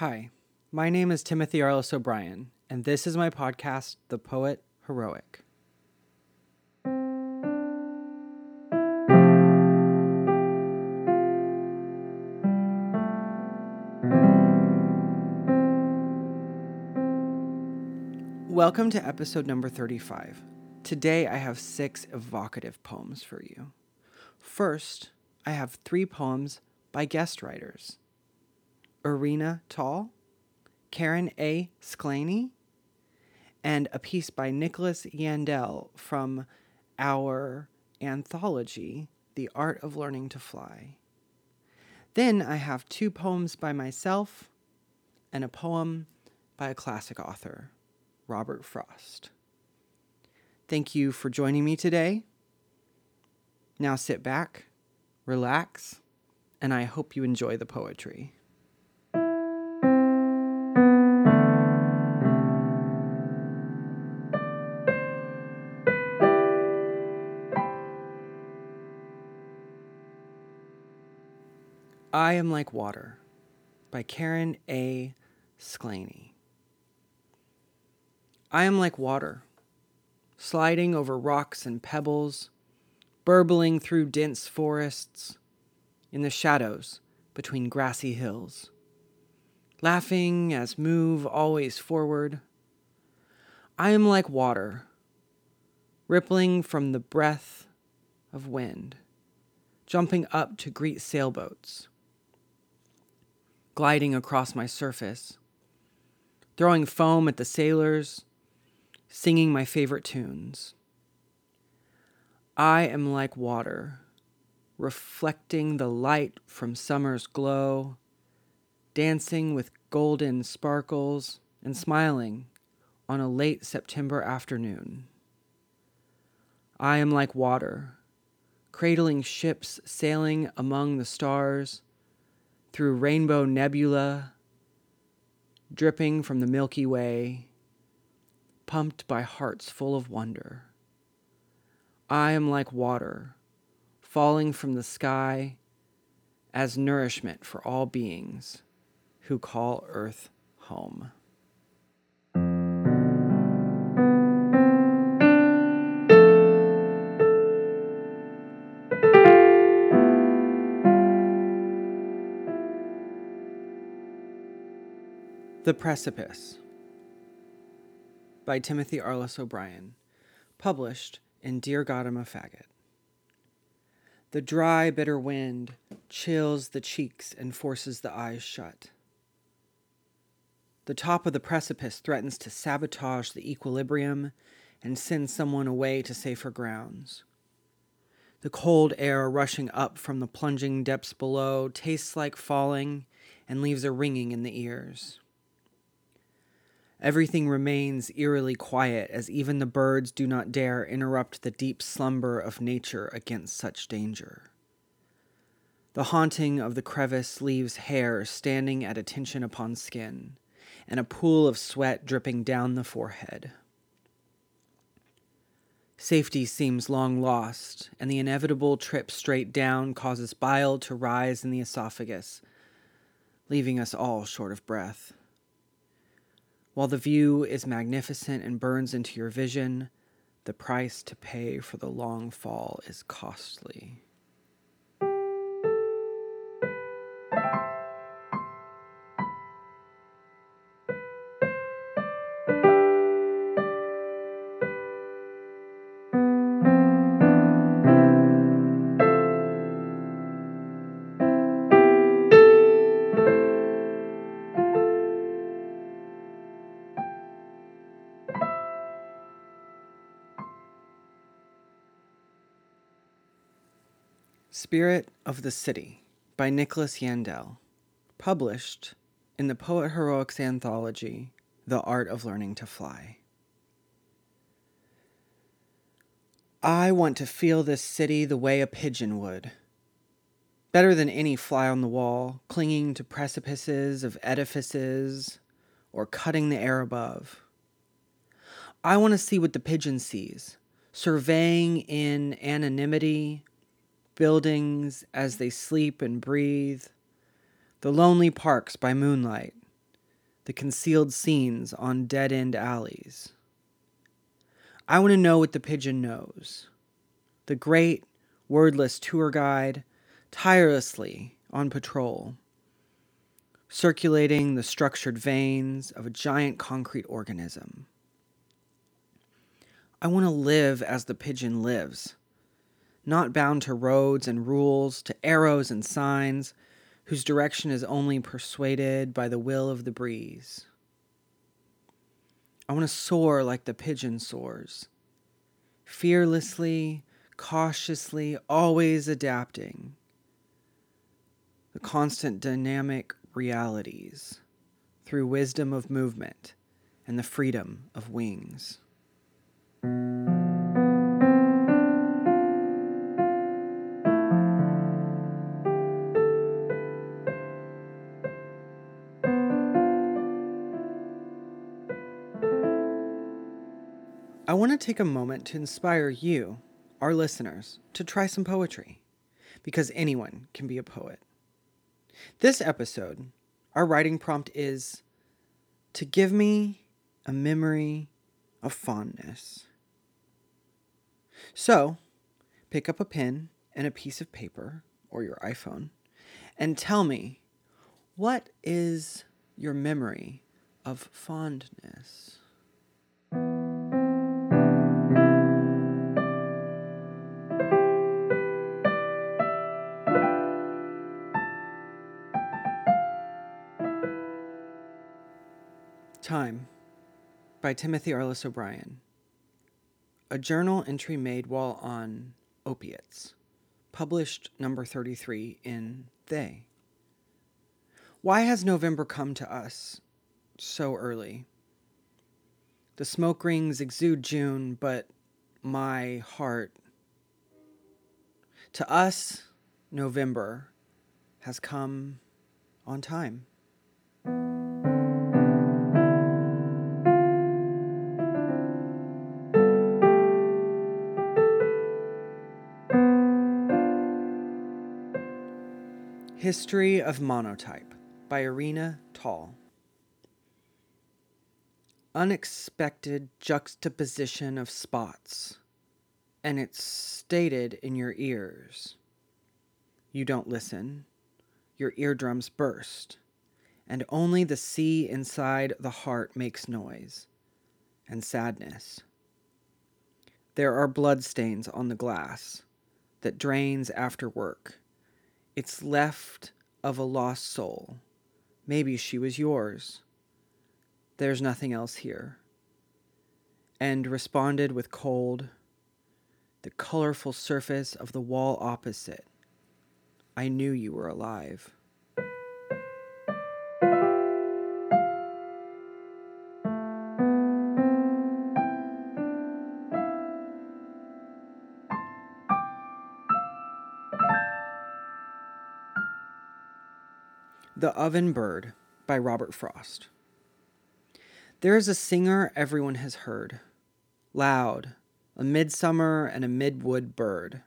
Hi, my name is Timothy Arliss O'Brien, and this is my podcast, The Poet Heroic. Welcome to episode number 35. Today I have six evocative poems for you. First, I have three poems by guest writers Irina Tall, Karen A. Szklany, and a piece by Nicholas Yandell from our anthology, The Art of Learning to Fly. Then I have two poems by myself and a poem by a classic author, Robert Frost. Thank you for joining me today. Now sit back, relax, and I hope you enjoy the poetry. I Am Like Water by Karen A. Szklany. I am like water, sliding over rocks and pebbles, burbling through dense forests, in the shadows between grassy hills, laughing as move always forward. I am like water, rippling from the breath of wind, jumping up to greet sailboats gliding across my surface, throwing foam at the sailors, singing my favorite tunes. I am like water, reflecting the light from summer's glow, dancing with golden sparkles and smiling on a late September afternoon. I am like water, cradling ships sailing among the stars through rainbow nebula, dripping from the Milky Way, pumped by hearts full of wonder. I am like water, falling from the sky as nourishment for all beings who call Earth home. The Precipice by Timothy Arliss O'Brien, published in Dear God I'm a Faggot. The dry, bitter wind chills the cheeks and forces the eyes shut. The top of the precipice threatens to sabotage the equilibrium and send someone away to safer grounds. The cold air rushing up from the plunging depths below tastes like falling and leaves a ringing in the ears. Everything remains eerily quiet as even the birds do not dare interrupt the deep slumber of nature against such danger. The haunting of the crevice leaves hair standing at attention upon skin, and a pool of sweat dripping down the forehead. Safety seems long lost, and the inevitable trip straight down causes bile to rise in the esophagus, leaving us all short of breath. While the view is magnificent and burns into your vision, the price to pay for the long fall is costly. Spirit of the City by Nicholas Yandell, published in the Poet Heroics anthology, The Art of Learning to Fly. I want to feel this city the way a pigeon would. Better than any fly on the wall, clinging to precipices of edifices or cutting the air above. I want to see what the pigeon sees, surveying in anonymity buildings as they sleep and breathe, the lonely parks by moonlight, the concealed scenes on dead end alleys. I want to know what the pigeon knows. The great, wordless tour guide, tirelessly on patrol, circulating the structured veins of a giant concrete organism. I want to live as the pigeon lives, not bound to roads and rules, to arrows and signs, whose direction is only persuaded by the will of the breeze. I want to soar like the pigeon soars, fearlessly, cautiously, always adapting. The constant dynamic realities through wisdom of movement and the freedom of wings. I want to take a moment to inspire you, our listeners, to try some poetry, because anyone can be a poet. This episode, our writing prompt is to give me a memory of fondness. So, pick up a pen and a piece of paper or your iPhone and tell me what is your memory of fondness? Time by Timothy Arliss O'Brien. A journal entry made while on opiates. Published number 33 in They. Why has November come to us so early? The smoke rings exude June, but my heart. To us, November has come on time. History of Monotype by Irina Tall. Unexpected juxtaposition of spots, and it's stated in your ears. You don't listen, your eardrums burst, and only the sea inside the heart makes noise and sadness. There are bloodstains on the glass that drains after work it's left of a lost soul. Maybe she was yours. There's nothing else here. And responded with cold, the colorful surface of the wall opposite. I knew you were alive. The Oven Bird by Robert Frost. There is a singer everyone has heard, loud, a midsummer and a midwood bird,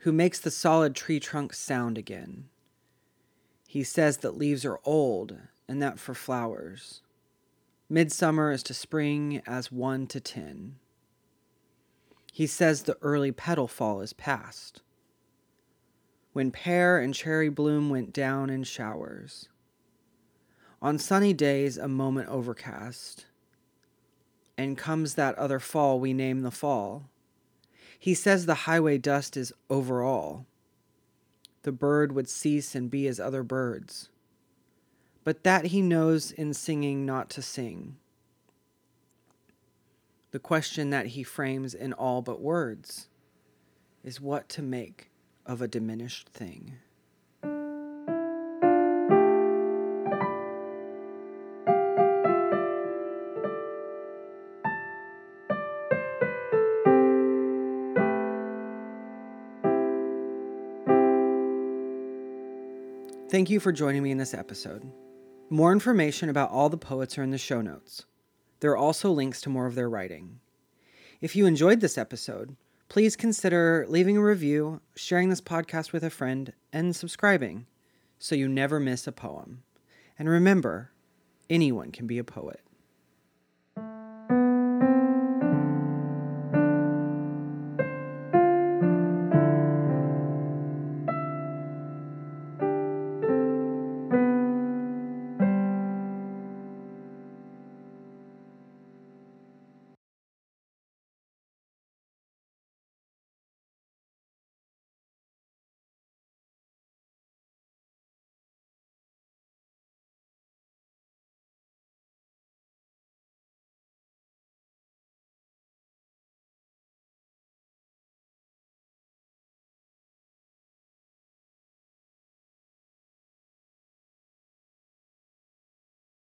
who makes the solid tree trunk sound again. He says that leaves are old and that for flowers, midsummer is to spring as one to ten. He says the early petal fall is past when pear and cherry bloom went down in showers. On sunny days, a moment overcast. And comes that other fall we name the fall. He says the highway dust is over all. The bird would cease and be as other birds. But that he knows in singing not to sing. The question that he frames in all but words is what to make of a diminished thing. Thank you for joining me in this episode. More information about all the poets are in the show notes. There are also links to more of their writing. If you enjoyed this episode, please consider leaving a review, sharing this podcast with a friend, and subscribing so you never miss a poem. And remember, Anyone can be a poet.